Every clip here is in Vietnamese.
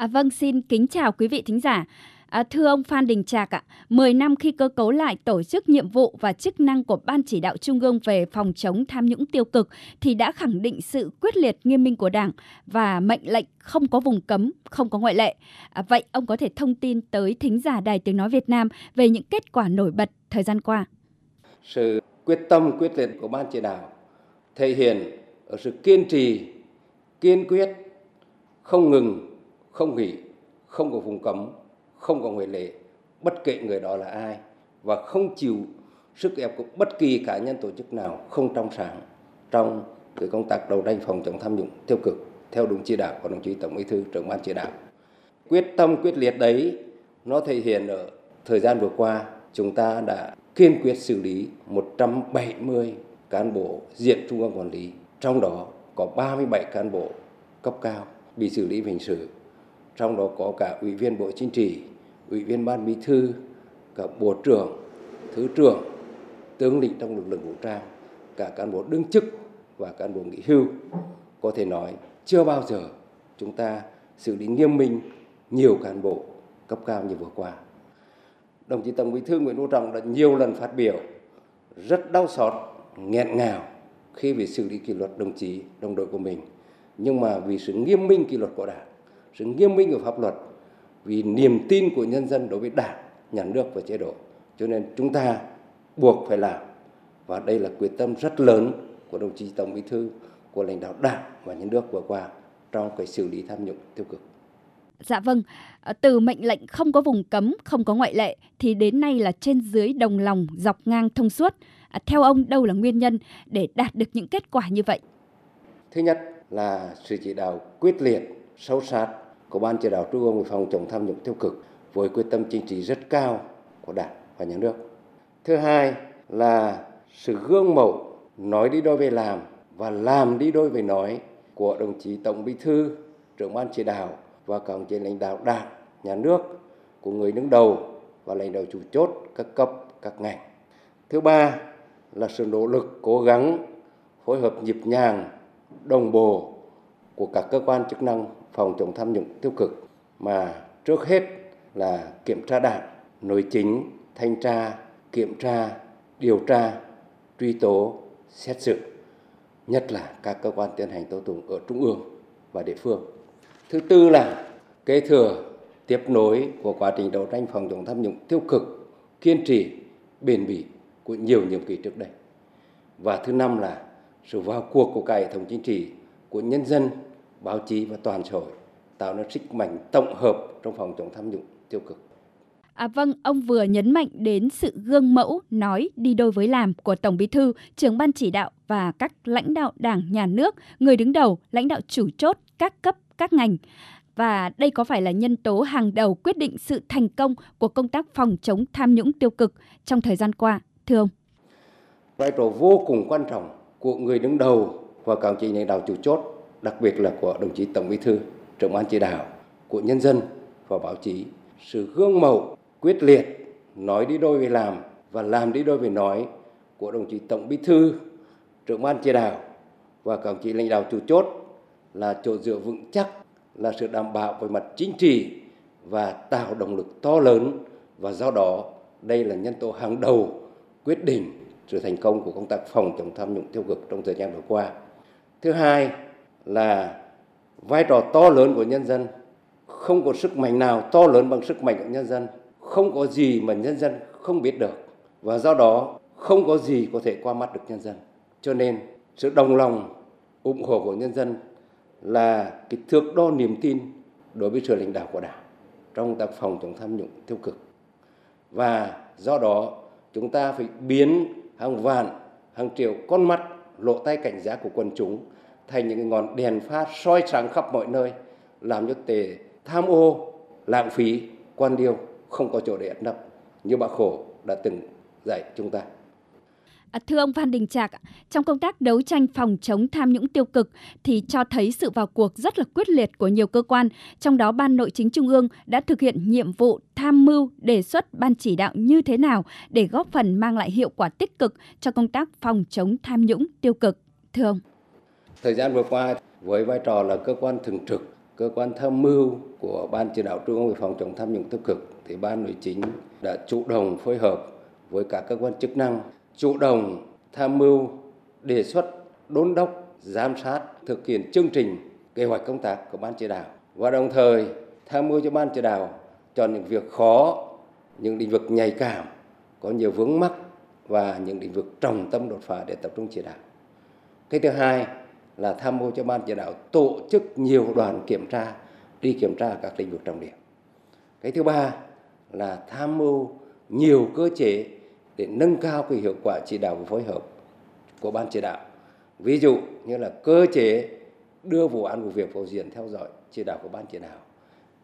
À, vâng, xin kính chào quý vị thính giả. À, thưa ông Phan Đình Trạc ạ, 10 năm khi cơ cấu lại tổ chức nhiệm vụ và chức năng của Ban chỉ đạo Trung ương về phòng chống tham nhũng tiêu cực thì đã khẳng định sự quyết liệt nghiêm minh của Đảng và mệnh lệnh không có vùng cấm, không có ngoại lệ. À, vậy ông có thể thông tin tới thính giả Đài Tiếng Nói Việt Nam về những kết quả nổi bật thời gian qua? Sự quyết tâm quyết liệt của Ban chỉ đạo thể hiện ở sự kiên trì, kiên quyết, không ngừng, không nghỉ, không có vùng cấm, không có ngoại lệ, bất kể người đó là ai và không chịu sức ép của bất kỳ cá nhân tổ chức nào không trong sáng trong cái công tác đấu tranh phòng chống tham nhũng tiêu cực theo đúng chỉ đạo của đồng chí tổng bí thư trưởng ban chỉ đạo. Quyết tâm quyết liệt đấy nó thể hiện ở thời gian vừa qua chúng ta đã kiên quyết xử lý 170 cán bộ diện trung ương quản lý trong đó có 37 cán bộ cấp cao bị xử lý hình sự trong đó có cả ủy viên bộ chính trị, ủy viên ban bí thư, cả bộ trưởng, thứ trưởng, tướng lĩnh trong lực lượng vũ trang, cả cán bộ đương chức và cán bộ nghỉ hưu. Có thể nói, chưa bao giờ chúng ta xử lý nghiêm minh nhiều cán bộ cấp cao như vừa qua. Đồng chí tổng bí thư nguyễn phú trọng đã nhiều lần phát biểu, rất đau xót, nghẹn ngào khi bị xử lý kỷ luật đồng chí, đồng đội của mình. Nhưng mà vì sự nghiêm minh kỷ luật của đảng sự nghiêm minh của pháp luật vì niềm tin của nhân dân đối với đảng nhà nước và chế độ cho nên chúng ta buộc phải làm và đây là quyết tâm rất lớn của đồng chí tổng bí thư của lãnh đạo đảng và nhà nước vừa qua trong cái xử lý tham nhũng tiêu cực Dạ vâng, ờ, từ mệnh lệnh không có vùng cấm, không có ngoại lệ thì đến nay là trên dưới đồng lòng, dọc ngang thông suốt. À, theo ông đâu là nguyên nhân để đạt được những kết quả như vậy? Thứ nhất là sự chỉ đạo quyết liệt, sâu sát của Ban chỉ đạo Trung ương về phòng chống tham nhũng tiêu cực với quyết tâm chính trị rất cao của Đảng và Nhà nước. Thứ hai là sự gương mẫu nói đi đôi về làm và làm đi đôi về nói của đồng chí Tổng Bí thư, trưởng ban chỉ đạo và các đồng chí lãnh đạo Đảng, Nhà nước của người đứng đầu và lãnh đạo chủ chốt các cấp, các ngành. Thứ ba là sự nỗ lực cố gắng phối hợp nhịp nhàng, đồng bộ của các cơ quan chức năng phòng chống tham nhũng tiêu cực mà trước hết là kiểm tra đảng, nội chính, thanh tra, kiểm tra, điều tra, truy tố, xét xử, nhất là các cơ quan tiến hành tố tụng ở trung ương và địa phương. Thứ tư là kế thừa tiếp nối của quá trình đấu tranh phòng chống tham nhũng tiêu cực, kiên trì, bền bỉ của nhiều nhiệm kỳ trước đây. Và thứ năm là sự vào cuộc của cả hệ thống chính trị, của nhân dân, báo chí và toàn xã hội tạo nên sức mạnh tổng hợp trong phòng chống tham nhũng tiêu cực. À vâng, ông vừa nhấn mạnh đến sự gương mẫu nói đi đôi với làm của Tổng Bí thư, trưởng ban chỉ đạo và các lãnh đạo Đảng, Nhà nước, người đứng đầu, lãnh đạo chủ chốt các cấp, các ngành. Và đây có phải là nhân tố hàng đầu quyết định sự thành công của công tác phòng chống tham nhũng tiêu cực trong thời gian qua, thưa ông? Vai trò vô cùng quan trọng của người đứng đầu và các chỉ lãnh đạo chủ chốt, đặc biệt là của đồng chí Tổng Bí thư, trưởng ban chỉ đạo, của nhân dân và báo chí. Sự gương mẫu quyết liệt, nói đi đôi với làm và làm đi đôi với nói của đồng chí Tổng Bí thư, trưởng ban chỉ đạo và các đồng chí lãnh đạo chủ chốt là chỗ dựa vững chắc, là sự đảm bảo về mặt chính trị và tạo động lực to lớn và do đó đây là nhân tố hàng đầu quyết định sự thành công của công tác phòng chống tham nhũng tiêu cực trong thời gian vừa qua. Thứ hai là vai trò to lớn của nhân dân, không có sức mạnh nào to lớn bằng sức mạnh của nhân dân. Không có gì mà nhân dân không biết được. Và do đó không có gì có thể qua mắt được nhân dân. Cho nên sự đồng lòng ủng hộ của nhân dân là cái thước đo niềm tin đối với sự lãnh đạo của đảng trong tác phòng chống tham nhũng tiêu cực. Và do đó chúng ta phải biến hàng vạn hàng triệu con mắt lộ tay cảnh giác của quần chúng thành những ngọn đèn pha soi sáng khắp mọi nơi làm cho tề tham ô lãng phí quan điêu không có chỗ để ẩn nấp như bác khổ đã từng dạy chúng ta. À, thưa ông Phan Đình Trạc, trong công tác đấu tranh phòng chống tham nhũng tiêu cực thì cho thấy sự vào cuộc rất là quyết liệt của nhiều cơ quan, trong đó Ban Nội chính Trung ương đã thực hiện nhiệm vụ tham mưu đề xuất ban chỉ đạo như thế nào để góp phần mang lại hiệu quả tích cực cho công tác phòng chống tham nhũng tiêu cực. Thưa ông. Thời gian vừa qua, với vai trò là cơ quan thường trực, cơ quan tham mưu của ban chỉ đạo trung ương về phòng chống tham nhũng tiêu cực, thì ban nội chính đã chủ động phối hợp với các cơ quan chức năng chủ động tham mưu, đề xuất, đôn đốc, giám sát, thực hiện chương trình, kế hoạch công tác của ban chỉ đạo. Và đồng thời, tham mưu cho ban chỉ đạo chọn những việc khó, những lĩnh vực nhạy cảm, có nhiều vướng mắc và những lĩnh vực trọng tâm đột phá để tập trung chỉ đạo. Cái thứ hai là tham mưu cho ban chỉ đạo tổ chức nhiều đoàn kiểm tra, đi kiểm tra các lĩnh vực trọng điểm. Cái thứ ba là tham mưu nhiều cơ chế để nâng cao cái hiệu quả chỉ đạo và phối hợp của ban chỉ đạo. Ví dụ như là cơ chế đưa vụ án vụ việc vào diện theo dõi chỉ đạo của ban chỉ đạo.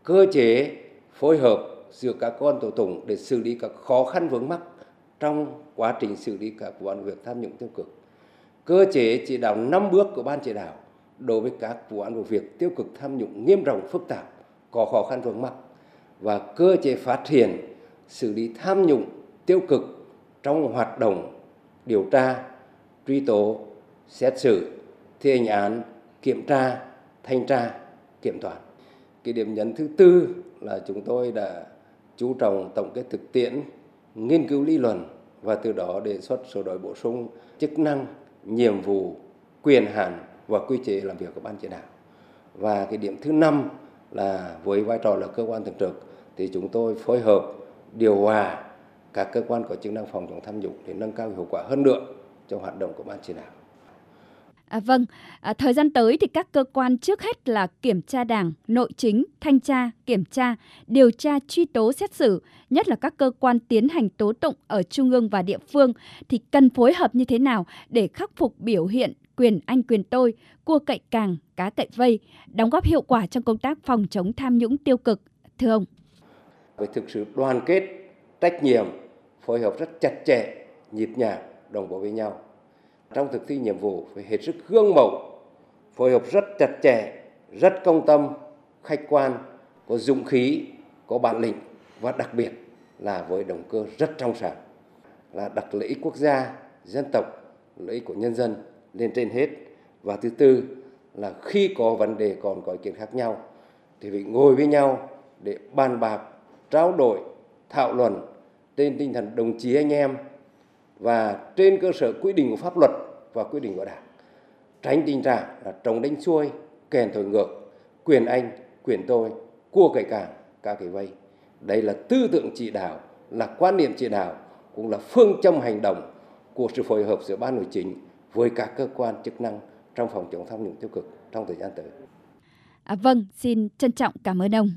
Cơ chế phối hợp giữa các con tổ tụng để xử lý các khó khăn vướng mắc trong quá trình xử lý các vụ án việc tham nhũng tiêu cực cơ chế chỉ đạo năm bước của ban chỉ đạo đối với các vụ án vụ việc tiêu cực tham nhũng nghiêm trọng phức tạp, có khó khăn vướng mắc và cơ chế phát hiện, xử lý tham nhũng tiêu cực trong hoạt động điều tra, truy tố, xét xử, thi hành án, kiểm tra, thanh tra, kiểm toán. Cái điểm nhấn thứ tư là chúng tôi đã chú trọng tổng kết thực tiễn, nghiên cứu lý luận và từ đó đề xuất sửa đổi bổ sung chức năng nhiệm vụ, quyền hạn và quy chế làm việc của ban chỉ đạo. Và cái điểm thứ năm là với vai trò là cơ quan thường trực thì chúng tôi phối hợp điều hòa các cơ quan có chức năng phòng chống tham nhũng để nâng cao hiệu quả hơn nữa trong hoạt động của ban chỉ đạo. À, vâng, à, thời gian tới thì các cơ quan trước hết là kiểm tra đảng, nội chính, thanh tra, kiểm tra, điều tra, truy tố, xét xử, nhất là các cơ quan tiến hành tố tụng ở trung ương và địa phương thì cần phối hợp như thế nào để khắc phục biểu hiện quyền anh quyền tôi, cua cậy càng, cá cậy vây, đóng góp hiệu quả trong công tác phòng chống tham nhũng tiêu cực, thưa ông. Phải thực sự đoàn kết, trách nhiệm, phối hợp rất chặt chẽ, nhịp nhàng, đồng bộ với nhau trong thực thi nhiệm vụ phải hết sức gương mẫu, phối hợp rất chặt chẽ, rất công tâm, khách quan, có dũng khí, có bản lĩnh và đặc biệt là với động cơ rất trong sáng là đặt lợi ích quốc gia, dân tộc, lợi ích của nhân dân lên trên hết. Và thứ tư là khi có vấn đề còn có ý kiến khác nhau thì phải ngồi với nhau để bàn bạc, trao đổi, thảo luận trên tinh thần đồng chí anh em và trên cơ sở quy định của pháp luật và quy định của đảng tránh tình trạng là trồng đánh xuôi kèn thổi ngược quyền anh quyền tôi cua cậy càng cá cậy vây đây là tư tưởng chỉ đạo là quan niệm chỉ đạo cũng là phương châm hành động của sự phối hợp giữa ban nội chính với các cơ quan chức năng trong phòng chống tham nhũng tiêu cực trong thời gian tới. À, vâng, xin trân trọng cảm ơn ông.